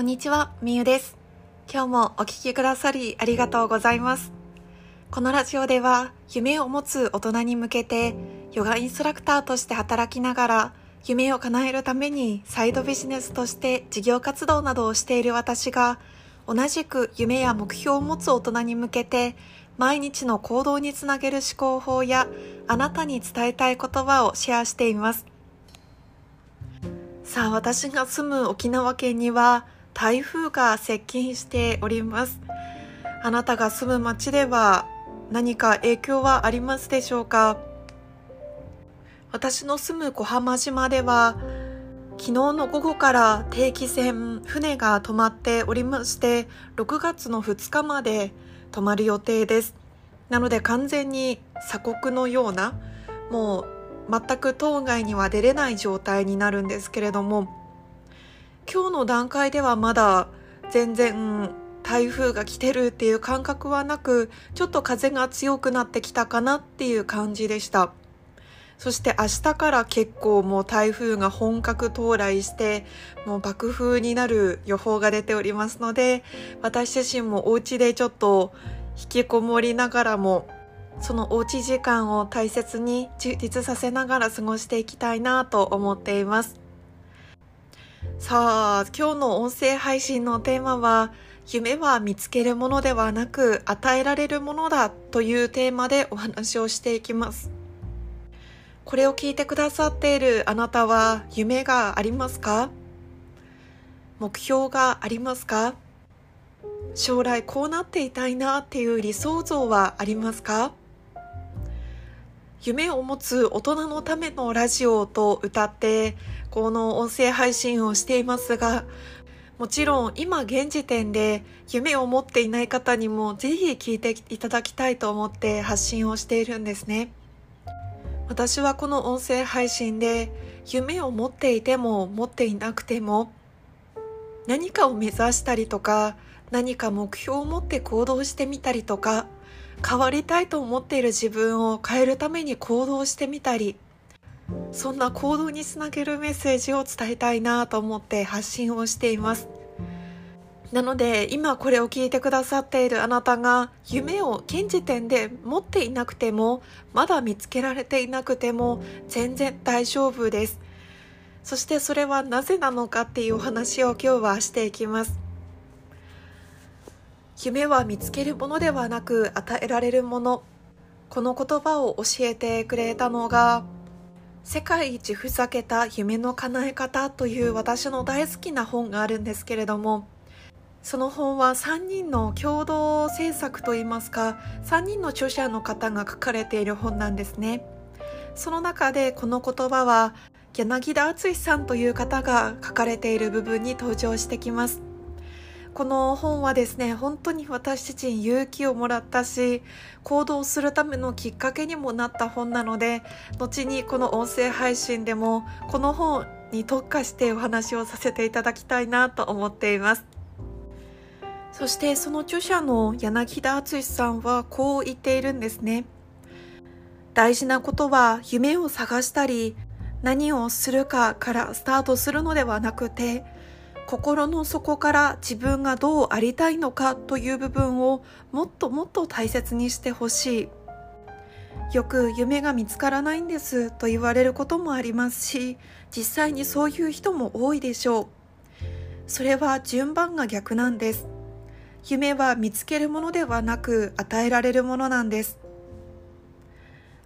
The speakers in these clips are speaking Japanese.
こんにちは、みゆです。今日もお聞きくださりありがとうございます。このラジオでは、夢を持つ大人に向けて、ヨガインストラクターとして働きながら、夢を叶えるためにサイドビジネスとして事業活動などをしている私が、同じく夢や目標を持つ大人に向けて、毎日の行動につなげる思考法や、あなたに伝えたい言葉をシェアしています。さあ、私が住む沖縄県には、台風が接近しております。あなたが住む町では何か影響はありますでしょうか？私の住む小浜島では昨日の午後から定期船船が止まっておりまして6月の2日まで止まる予定ですなので完全に鎖国のようなもう全く島外には出れない状態になるんですけれども今日の段階ではまだ全然台風が来てるっていう感覚はなくちょっと風が強くなってきたかなっていう感じでした。そして明日から結構もう台風が本格到来してもう爆風になる予報が出ておりますので私自身もお家でちょっと引きこもりながらもそのおうち時間を大切に充実させながら過ごしていきたいなと思っています。さあ、今日の音声配信のテーマは、夢は見つけるものではなく与えられるものだというテーマでお話をしていきます。これを聞いてくださっているあなたは夢がありますか？目標がありますか？将来こうなっていたいなっていう理想像はありますか？夢を持つ大人のためのラジオと歌ってこの音声配信をしていますがもちろん今現時点で夢を持っていない方にもぜひ聞いていただきたいと思って発信をしているんですね。私はこの音声配信で夢を持っていても持っていなくても何かを目指したりとか何か目標を持って行動してみたりとか変わりたいと思っている自分を変えるために行動してみたりそんな行動につなげるメッセージを伝えたいなと思って発信をしています。なので今これを聞いてくださっているあなたが夢を現時点で持っていなくてもまだ見つけられていなくても全然大丈夫です。そしてそれはなぜなのかっていうお話を今日はしていきます。夢は見つけるものではなく与えられるもの。この言葉を教えてくれたのが世界一ふざけた夢の叶え方という私の大好きな本があるんですけれどもその本は3人の共同制作といいますか3人の著者の方が書かれている本なんですね。その中でこの言葉は柳田敦さんという方が書かれている部分に登場してきます。この本はですね本当に私自身勇気をもらったし行動するためのきっかけにもなった本なので後にこの音声配信でもこの本に特化してお話をさせていただきたいなと思っています。そしてその著者の柳田敦さんはこう言っているんですね。大事なことは夢を探したり何をするかからスタートするのではなくて心の底から自分がどうありたいのかという部分をもっともっと大切にしてほしい。よく夢が見つからないんですと言われることもありますし実際にそういう人も多いでしょう。それは順番が逆なんです。夢は見つけるものではなく与えられるものなんです。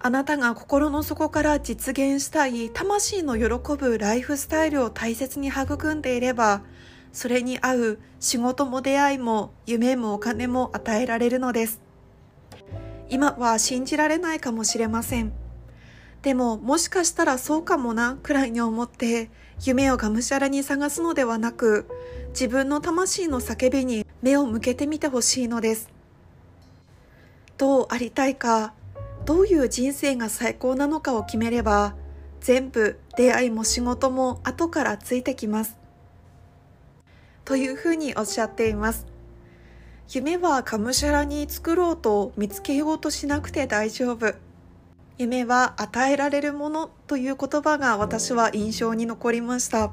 あなたが心の底から実現したい魂の喜ぶライフスタイルを大切に育んでいればそれに合う仕事も出会いも夢もお金も与えられるのです。今は信じられないかもしれません。でももしかしたらそうかもなくらいに思って夢をがむしゃらに探すのではなく自分の魂の叫びに目を向けてみてほしいのです。どうありたいかどういう人生が最高なのかを決めれば全部出会いも仕事も後からついてきます。というふうにおっしゃっています。夢はがむしゃらに作ろうと見つけようとしなくて大丈夫。夢は与えられるものという言葉が私は印象に残りました。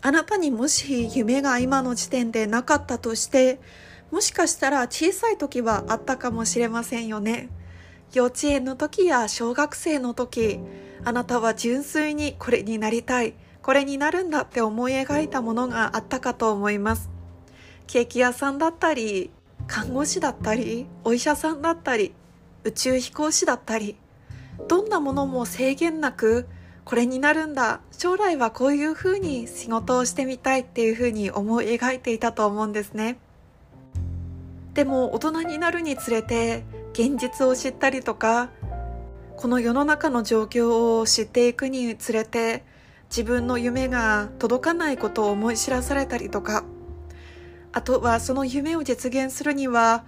あなたにもし夢が今の時点でなかったとしてもしかしたら小さい時はあったかもしれませんよね。幼稚園の時や小学生の時あなたは純粋にこれになりたい。これになるんだって思い描いたものがあったかと思います。ケーキ屋さんだったり看護師だったりお医者さんだったり宇宙飛行士だったりどんなものも制限なくこれになるんだ。将来はこういうふうに仕事をしてみたいっていうふうに思い描いていたと思うんですね。でも大人になるにつれて現実を知ったりとかこの世の中の状況を知っていくにつれて自分の夢が届かないことを思い知らされたりとか。あとはその夢を実現するには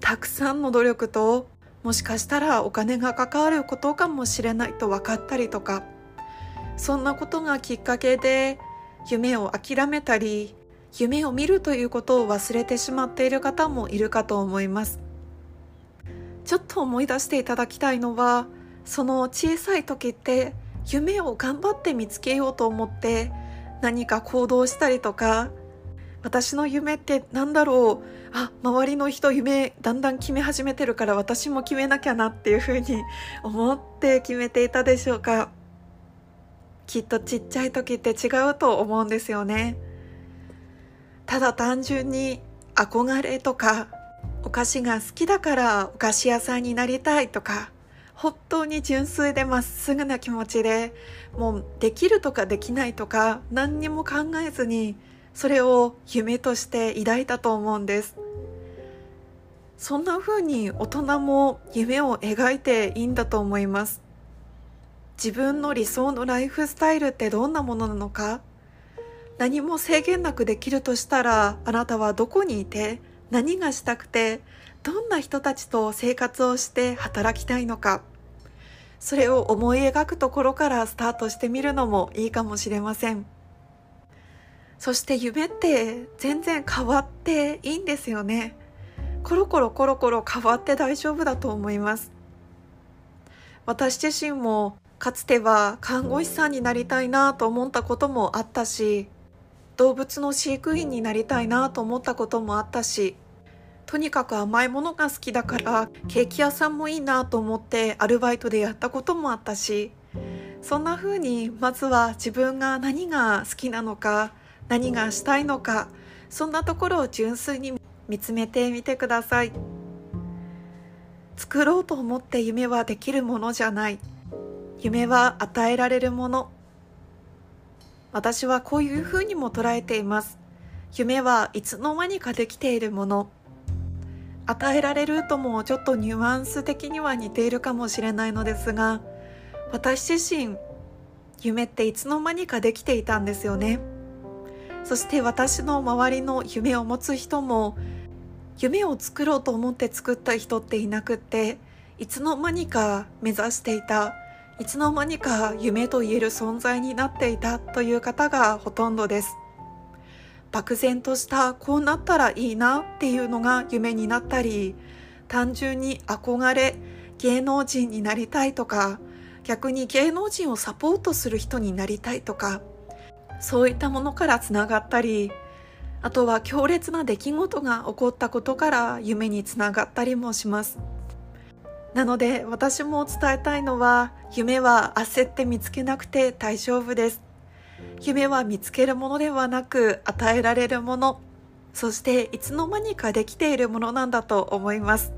たくさんの努力ともしかしたらお金が関わることかもしれないと分かったりとか。そんなことがきっかけで夢を諦めたり夢を見るということを忘れてしまっている方もいるかと思います。ちょっと思い出していただきたいのはその小さい時って夢を頑張って見つけようと思って何か行動したりとか私の夢って何だろうあ周りの人夢だんだん決め始めてるから私も決めなきゃなっていうふうに 思って決めていたでしょうか。きっとちっちゃい時って違うと思うんですよね。ただ単純に憧れとかお菓子が好きだからお菓子屋さんになりたいとか本当に純粋でまっすぐな気持ちでもうできるとかできないとか何にも考えずにそれを夢として抱いたと思うんです。そんな風に大人も夢を描いていいんだと思います。自分の理想のライフスタイルってどんなものなのか。何も制限なくできるとしたらあなたはどこにいて何がしたくてどんな人たちと生活をして働きたいのか。それを思い描くところからスタートしてみるのもいいかもしれません。そして夢って全然変わっていいんですよね。コロコロコロコロ変わって大丈夫だと思います。私自身もかつては看護師さんになりたいなと思ったこともあったし動物の飼育員になりたいなと思ったこともあったしとにかく甘いものが好きだからケーキ屋さんもいいなと思ってアルバイトでやったこともあったしそんな風にまずは自分が何が好きなのか何がしたいのかそんなところを純粋に見つめてみてください。作ろうと思って夢はできるものじゃない。夢は与えられるもの。私はこういうふうにも捉えています。夢はいつの間にかできているもの。与えられるともちょっとニュアンス的には似ているかもしれないのですが私自身夢っていつの間にかできていたんですよね。そして私の周りの夢を持つ人も夢を作ろうと思って作った人っていなくっていつの間にか目指していたいつの間にか夢と言える存在になっていたという方がほとんどです。漠然としたこうなったらいいなっていうのが夢になったり単純に憧れ芸能人になりたいとか逆に芸能人をサポートする人になりたいとかそういったものからつながったりあとは強烈な出来事が起こったことから夢につながったりもします。なので私も伝えたいのは夢は焦って見つけなくて大丈夫です。夢は見つけるものではなく与えられるものそしていつの間にかできているものなんだと思います。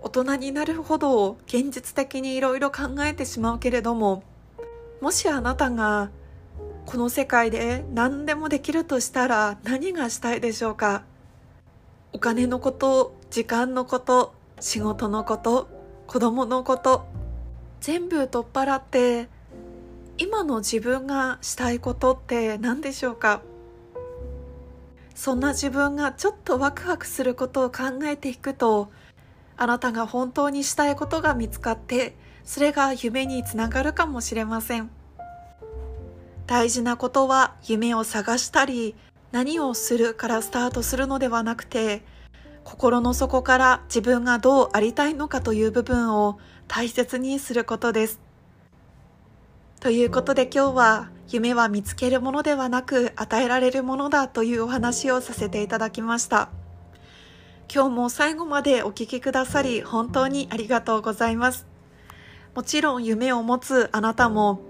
大人になるほど現実的にいろいろ考えてしまうけれどももしあなたがこの世界で何でもできるとしたら何がしたいでしょうか？お金のこと時間のこと仕事のこと子供のこと全部取っ払って今の自分がしたいことって何でしょうか？そんな自分がちょっとワクワクすることを考えていくとあなたが本当にしたいことが見つかってそれが夢につながるかもしれません。大事なことは夢を探したり何をするからスタートするのではなくて心の底から自分がどうありたいのかという部分を大切にすることです。ということで今日は夢は見つけるものではなく与えられるものだというお話をさせていただきました。今日も最後までお聞きくださり本当にありがとうございます。もちろん夢を持つあなたも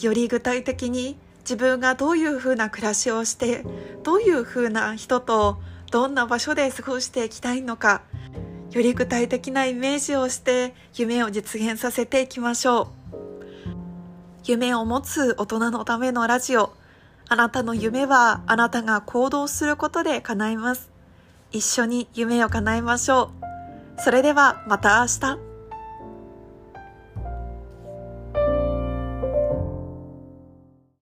より具体的に自分がどういうふうな暮らしをしてどういうふうな人とどんな場所で過ごしていきたいのかより具体的なイメージをして夢を実現させていきましょう。夢を持つ大人のためのラジオ。あなたの夢はあなたが行動することで叶います。一緒に夢を叶えましょう。それではまた明日。